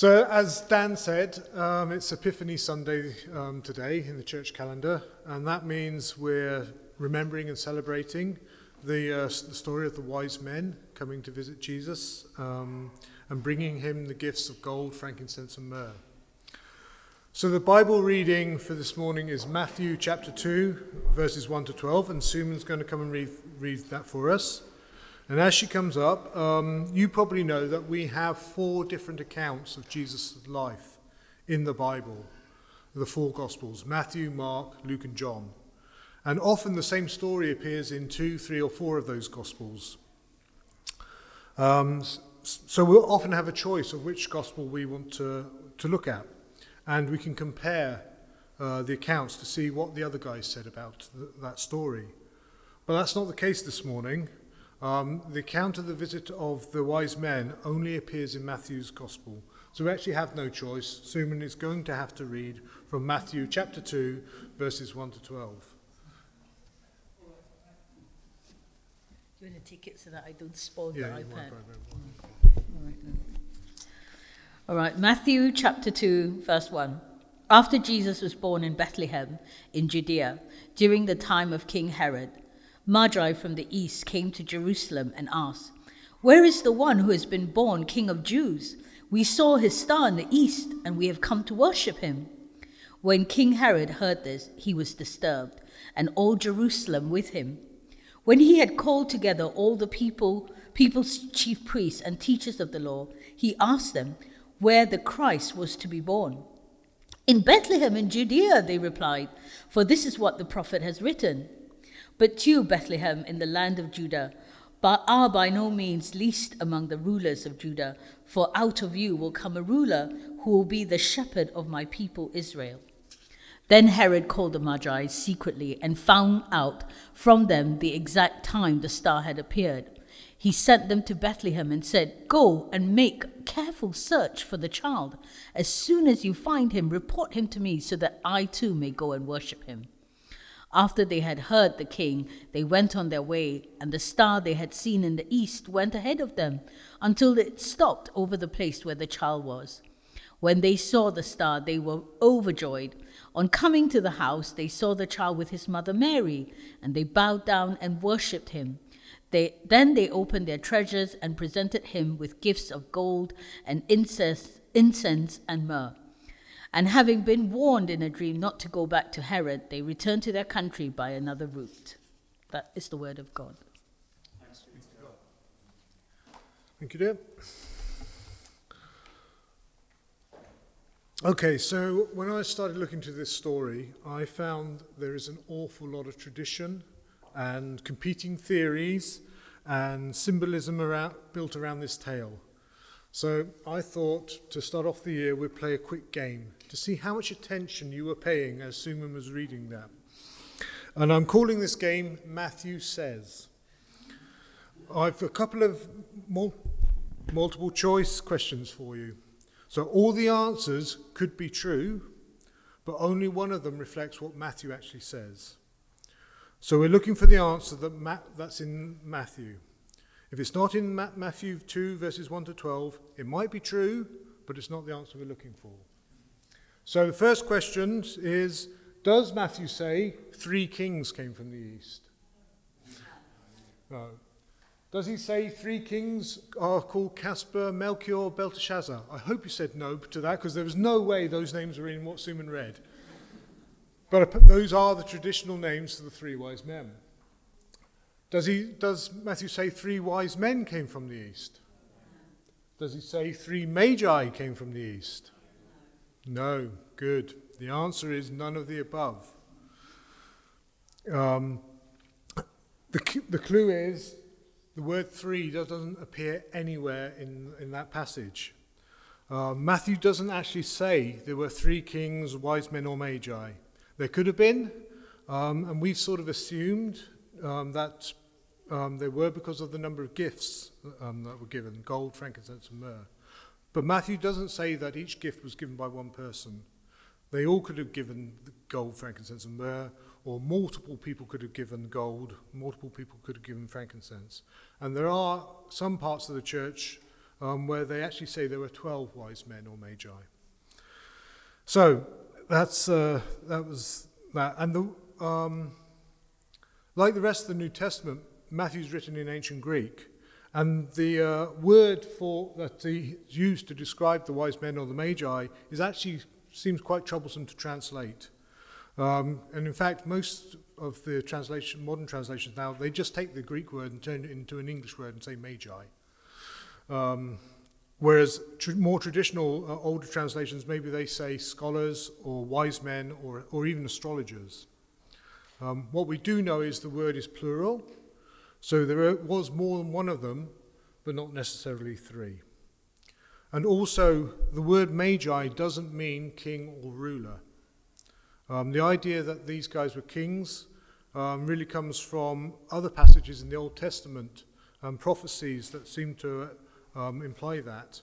So, as Dan said, um, it's Epiphany Sunday um, today in the church calendar, and that means we're remembering and celebrating the, uh, the story of the wise men coming to visit Jesus um, and bringing him the gifts of gold, frankincense, and myrrh. So, the Bible reading for this morning is Matthew chapter 2, verses 1 to 12, and Suman's going to come and read, read that for us. And as she comes up, um, you probably know that we have four different accounts of Jesus' life in the Bible the four Gospels Matthew, Mark, Luke, and John. And often the same story appears in two, three, or four of those Gospels. Um, so we'll often have a choice of which Gospel we want to, to look at. And we can compare uh, the accounts to see what the other guys said about th- that story. But that's not the case this morning. Um, the account of the visit of the wise men only appears in Matthew's Gospel. So we actually have no choice. Suman is going to have to read from Matthew chapter 2, verses 1 to 12. Do you want to take it so that I don't spoil Yeah, the iPad? grab All, right, All right, Matthew chapter 2, verse 1. After Jesus was born in Bethlehem in Judea, during the time of King Herod, Magi from the east came to Jerusalem and asked, Where is the one who has been born King of Jews? We saw his star in the east, and we have come to worship him. When King Herod heard this, he was disturbed, and all Jerusalem with him. When he had called together all the people, people's chief priests and teachers of the law, he asked them where the Christ was to be born. In Bethlehem in Judea, they replied, for this is what the prophet has written. But you, Bethlehem, in the land of Judah, are by no means least among the rulers of Judah, for out of you will come a ruler who will be the shepherd of my people Israel. Then Herod called the Magi secretly and found out from them the exact time the star had appeared. He sent them to Bethlehem and said, Go and make careful search for the child. As soon as you find him, report him to me so that I too may go and worship him. After they had heard the king, they went on their way, and the star they had seen in the east went ahead of them until it stopped over the place where the child was. When they saw the star, they were overjoyed. On coming to the house, they saw the child with his mother Mary, and they bowed down and worshipped him. They, then they opened their treasures and presented him with gifts of gold and incense, incense and myrrh. And having been warned in a dream not to go back to Herod, they returned to their country by another route. That is the word of God. Thank you, dear. Okay, so when I started looking into this story, I found there is an awful lot of tradition and competing theories and symbolism around, built around this tale. So I thought to start off the year, we'd play a quick game to see how much attention you were paying as Suman was reading that. And I'm calling this game Matthew Says. I've a couple of mul- multiple choice questions for you. So all the answers could be true, but only one of them reflects what Matthew actually says. So we're looking for the answer that Ma- that's in Matthew. If it's not in Matthew 2, verses 1 to 12, it might be true, but it's not the answer we're looking for. So the first question is Does Matthew say three kings came from the east? No. Does he say three kings are called Caspar, Melchior, Belteshazzar? I hope you said no to that because there was no way those names were in what Suman read. But those are the traditional names for the three wise men. Does, he, does Matthew say three wise men came from the east? Does he say three magi came from the east? No. Good. The answer is none of the above. Um, the, the clue is the word three doesn't appear anywhere in, in that passage. Uh, Matthew doesn't actually say there were three kings, wise men, or magi. There could have been, um, and we've sort of assumed um, that um, there were because of the number of gifts um, that were given gold, frankincense, and myrrh. But Matthew doesn't say that each gift was given by one person. They all could have given gold, frankincense, and myrrh, or multiple people could have given gold, multiple people could have given frankincense. And there are some parts of the church um, where they actually say there were 12 wise men or magi. So that's, uh, that was that. And the, um, like the rest of the New Testament, Matthew's written in ancient Greek. And the uh, word for that he used to describe the wise men or the magi is actually seems quite troublesome to translate. Um, and in fact, most of the translation, modern translations now, they just take the Greek word and turn it into an English word and say magi. Um, whereas tr- more traditional, uh, older translations, maybe they say scholars or wise men or, or even astrologers. Um, what we do know is the word is plural, so there was more than one of them, but not necessarily three. And also, the word magi doesn't mean king or ruler. Um, the idea that these guys were kings um, really comes from other passages in the Old Testament and um, prophecies that seem to um, imply that.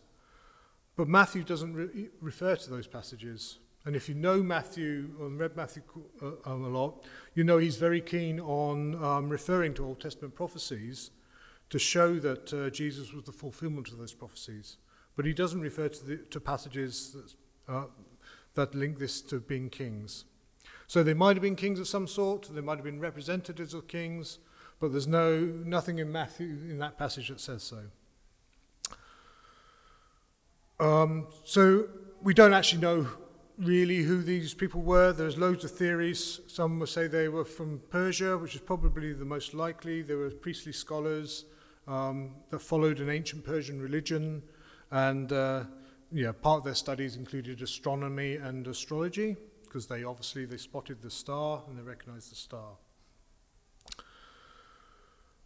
But Matthew doesn't re- refer to those passages. And if you know Matthew and read Matthew uh, um, a lot, you know he's very keen on um, referring to Old Testament prophecies to show that uh, Jesus was the fulfillment of those prophecies. But he doesn't refer to, the, to passages that, uh, that link this to being kings. So they might have been kings of some sort, they might have been representatives of kings, but there's no, nothing in Matthew in that passage that says so. Um, so we don't actually know really who these people were. There's loads of theories. Some will say they were from Persia, which is probably the most likely. There were priestly scholars um, that followed an ancient Persian religion, and uh, yeah, part of their studies included astronomy and astrology because they obviously they spotted the star and they recognized the star.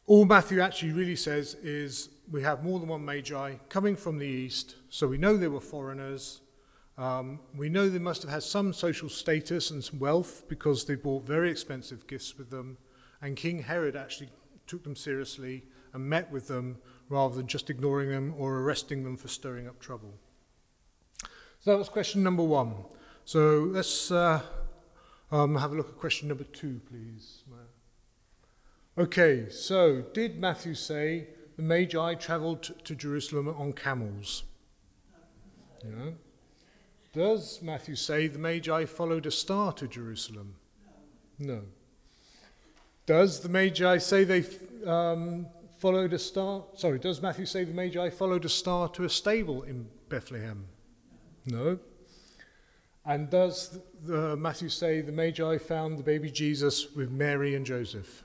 All Matthew actually really says is we have more than one magi coming from the east, so we know they were foreigners. Um, we know they must have had some social status and some wealth because they brought very expensive gifts with them, and King Herod actually took them seriously and met with them rather than just ignoring them or arresting them for stirring up trouble. So that was question number one. So let's uh, um, have a look at question number two, please. Okay, so did Matthew say the Magi traveled to Jerusalem on camels? Yeah. Does Matthew say the Magi followed a star to Jerusalem? No. Does the Magi say they um, followed a star? Sorry, does Matthew say the Magi followed a star to a stable in Bethlehem? No. And does the, Matthew say the Magi found the baby Jesus with Mary and Joseph?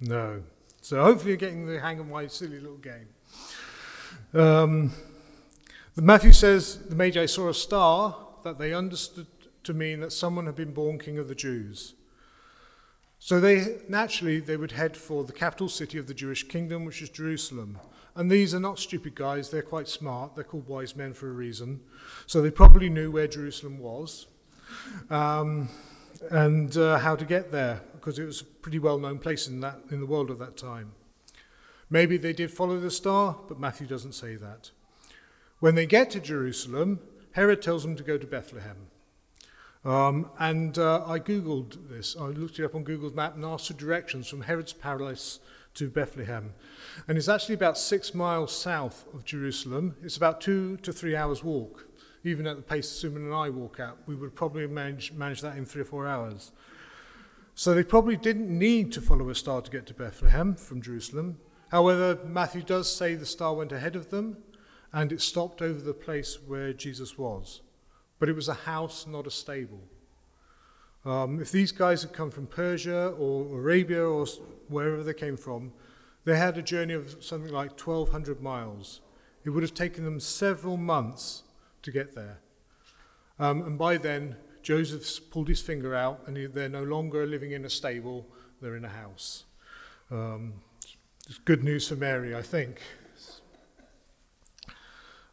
No. So hopefully you're getting the hang of my silly little game. Um, Matthew says the Magi saw a star that they understood to mean that someone had been born king of the Jews. So they naturally they would head for the capital city of the Jewish kingdom, which is Jerusalem. And these are not stupid guys, they're quite smart. They're called wise men for a reason. So they probably knew where Jerusalem was um, and uh, how to get there, because it was a pretty well known place in, that, in the world at that time. Maybe they did follow the star, but Matthew doesn't say that. When they get to Jerusalem, Herod tells them to go to Bethlehem. Um, and uh, I Googled this. I looked it up on Google's map and asked for directions from Herod's palace to Bethlehem. And it's actually about six miles south of Jerusalem. It's about two to three hours' walk. Even at the pace Suman and I walk at, we would probably manage, manage that in three or four hours. So they probably didn't need to follow a star to get to Bethlehem from Jerusalem. However, Matthew does say the star went ahead of them and it stopped over the place where Jesus was. But it was a house, not a stable. Um, if these guys had come from Persia or Arabia or wherever they came from, they had a journey of something like 1,200 miles. It would have taken them several months to get there. Um, and by then, Joseph's pulled his finger out, and they're no longer living in a stable, they're in a house. Um, it's good news for Mary, I think.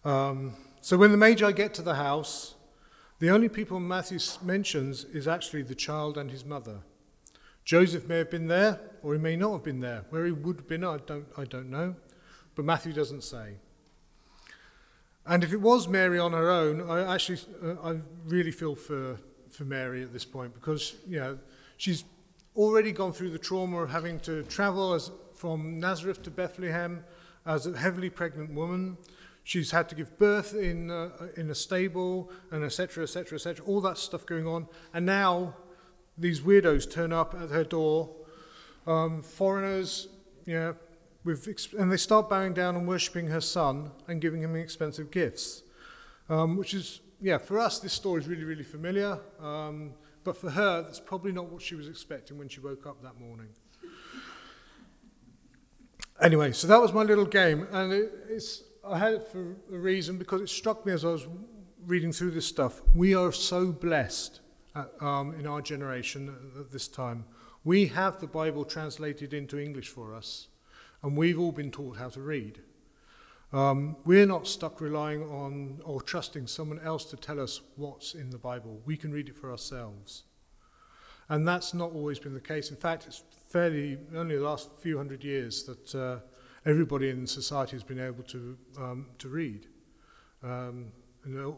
Um, so when the Magi get to the house, the only people Matthew mentions is actually the child and his mother. Joseph may have been there, or he may not have been there. Where he would have been, I don't, I don't know. But Matthew doesn't say. And if it was Mary on her own, I actually, uh, I really feel for, for Mary at this point because, you know, she's already gone through the trauma of having to travel as, from Nazareth to Bethlehem as a heavily pregnant woman. She's had to give birth in, uh, in a stable, and etc., etc., etc., all that stuff going on. And now these weirdos turn up at her door, um, foreigners, ex- and they start bowing down and worshipping her son and giving him expensive gifts. Um, which is, yeah, for us, this story is really, really familiar. Um, but for her, that's probably not what she was expecting when she woke up that morning. Anyway, so that was my little game, and it, it's I had it for a reason because it struck me as I was reading through this stuff. We are so blessed at, um, in our generation at this time. We have the Bible translated into English for us, and we've all been taught how to read. Um, we're not stuck relying on or trusting someone else to tell us what's in the Bible. We can read it for ourselves. And that's not always been the case. In fact, it's fairly only the last few hundred years that uh, everybody in society has been able to, um, to read. Um, you know,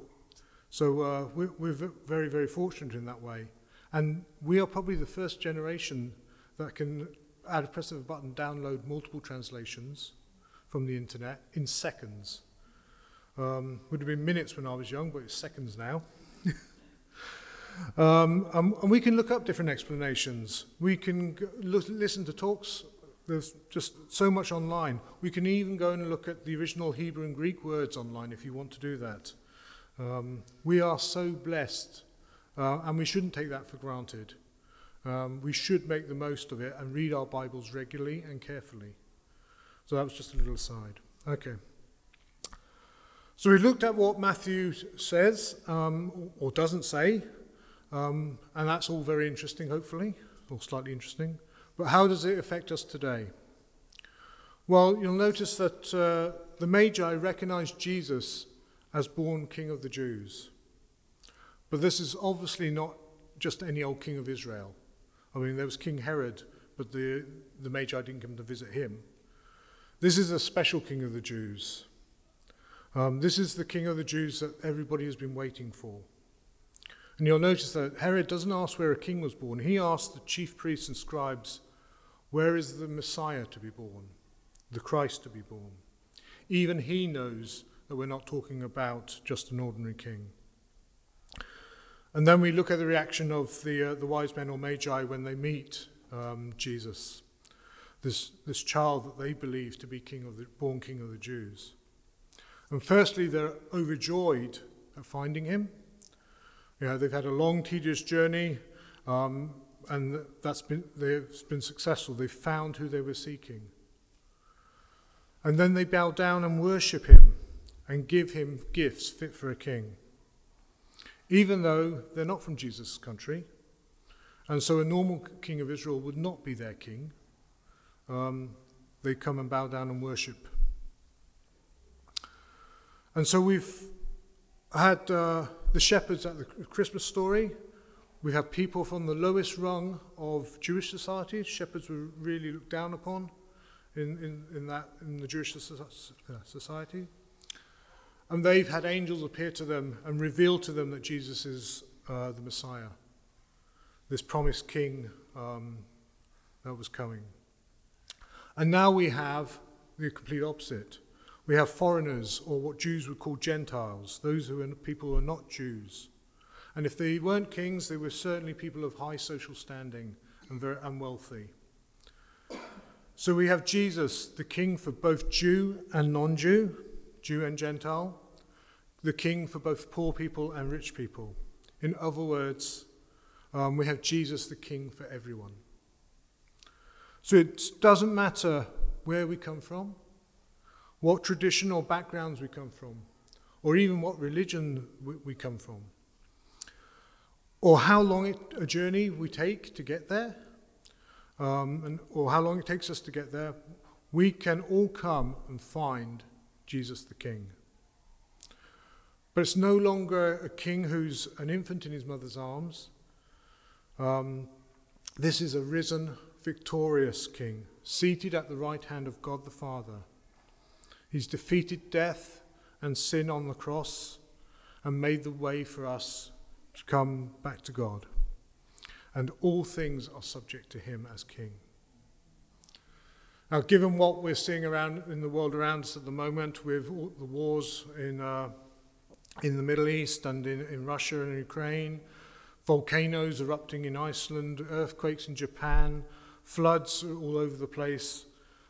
so uh, we're, we're very, very fortunate in that way. And we are probably the first generation that can, at a press of a button, download multiple translations from the internet in seconds. Um, would have been minutes when I was young, but it's seconds now. um, and, and we can look up different explanations. We can listen to talks There's just so much online. We can even go and look at the original Hebrew and Greek words online if you want to do that. Um, we are so blessed, uh, and we shouldn't take that for granted. Um, we should make the most of it and read our Bibles regularly and carefully. So that was just a little aside. Okay. So we looked at what Matthew says um, or doesn't say, um, and that's all very interesting, hopefully, or slightly interesting. But how does it affect us today? Well, you'll notice that uh, the Magi recognized Jesus as born King of the Jews. But this is obviously not just any old king of Israel. I mean, there was King Herod, but the, the Magi didn't come to visit him. This is a special king of the Jews. Um, this is the king of the Jews that everybody has been waiting for. And you'll notice that Herod doesn't ask where a king was born. He asks the chief priests and scribes, Where is the Messiah to be born? The Christ to be born? Even he knows that we're not talking about just an ordinary king. And then we look at the reaction of the, uh, the wise men or magi when they meet um, Jesus, this, this child that they believe to be king of the, born king of the Jews. And firstly, they're overjoyed at finding him. You know, they've had a long, tedious journey, um, and that's been, they've been successful. They've found who they were seeking. And then they bow down and worship him and give him gifts fit for a king, even though they're not from Jesus' country. And so a normal king of Israel would not be their king. Um, they come and bow down and worship. And so we've had uh, the shepherds at the Christmas story. We have people from the lowest rung of Jewish society. Shepherds were really looked down upon in, in, in, that, in the Jewish society. And they've had angels appear to them and reveal to them that Jesus is uh, the Messiah, this promised king um, that was coming. And now we have the complete opposite. We have foreigners, or what Jews would call Gentiles, those who are people who are not Jews. And if they weren't kings, they were certainly people of high social standing and, very, wealthy. So we have Jesus, the king for both Jew and non Jew, Jew and Gentile, the king for both poor people and rich people. In other words, um, we have Jesus, the king for everyone. So it doesn't matter where we come from, what tradition or backgrounds we come from, or even what religion we, we come from, or how long it, a journey we take to get there, um, and, or how long it takes us to get there, we can all come and find Jesus the King. But it's no longer a king who's an infant in his mother's arms. Um, this is a risen, victorious king, seated at the right hand of God the Father. He's defeated death and sin on the cross and made the way for us to come back to God. And all things are subject to him as king. Now, given what we're seeing around in the world around us at the moment, with all the wars in uh, in the Middle East and in, in Russia and Ukraine, volcanoes erupting in Iceland, earthquakes in Japan, floods all over the place,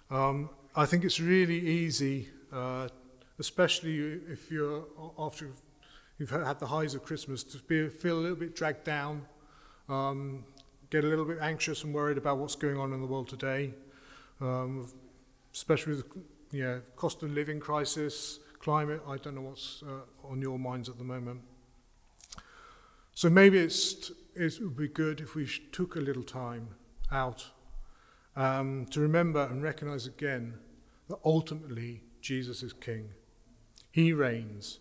um, I think it's really easy, uh, especially if you're after you've had the highs of Christmas, to be, feel a little bit dragged down, um, get a little bit anxious and worried about what's going on in the world today, um, especially with you know, cost of living crisis, climate. I don't know what's uh, on your minds at the moment. So maybe it would be good if we took a little time out um, to remember and recognize again that ultimately Jesus is King. He reigns,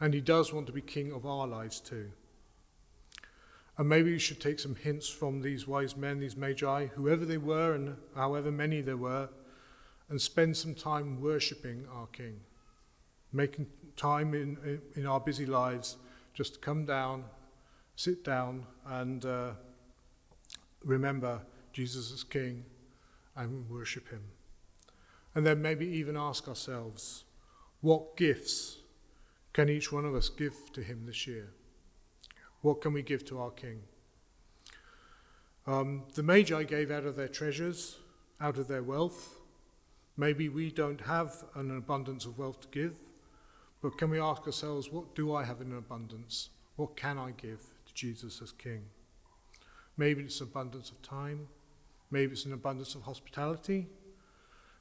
and He does want to be King of our lives too. And maybe we should take some hints from these wise men, these magi, whoever they were and however many there were, and spend some time worshipping our King, making time in, in our busy lives just to come down, sit down, and uh, remember Jesus is King and worship Him. And then maybe even ask ourselves, what gifts can each one of us give to Him this year? What can we give to our King? Um, the Magi gave out of their treasures, out of their wealth. Maybe we don't have an abundance of wealth to give, but can we ask ourselves, what do I have in abundance? What can I give to Jesus as King? Maybe it's abundance of time. Maybe it's an abundance of hospitality.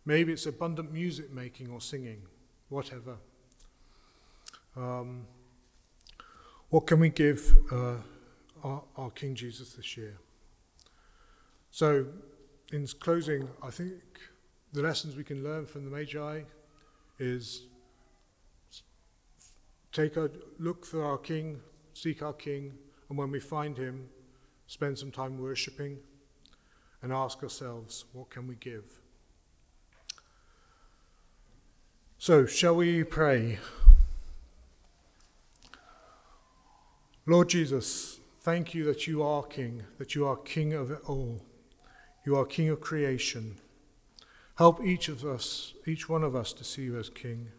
Maybe it's abundant music making or singing, whatever. Um, what can we give uh, our, our King Jesus this year? So, in closing, I think the lessons we can learn from the Magi is take a look for our King, seek our King, and when we find him, spend some time worshipping and ask ourselves, what can we give? So, shall we pray? Lord Jesus, thank you that you are King, that you are King of it all. You are King of creation. Help each of us, each one of us, to see you as King.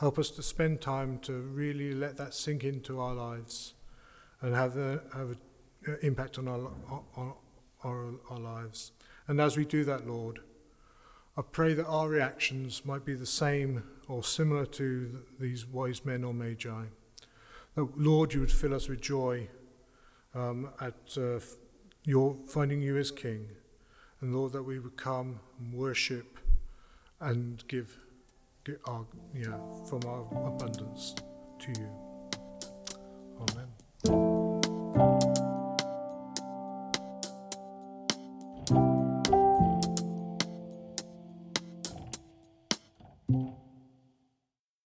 Help us to spend time to really let that sink into our lives and have, have an uh, impact on our, on, our, our lives. And as we do that, Lord, I pray that our reactions might be the same or similar to these wise men or magi. That, Lord, you would fill us with joy um, at uh, your finding you as King. And Lord, that we would come and worship and give, give our, know, from our abundance to you. Amen.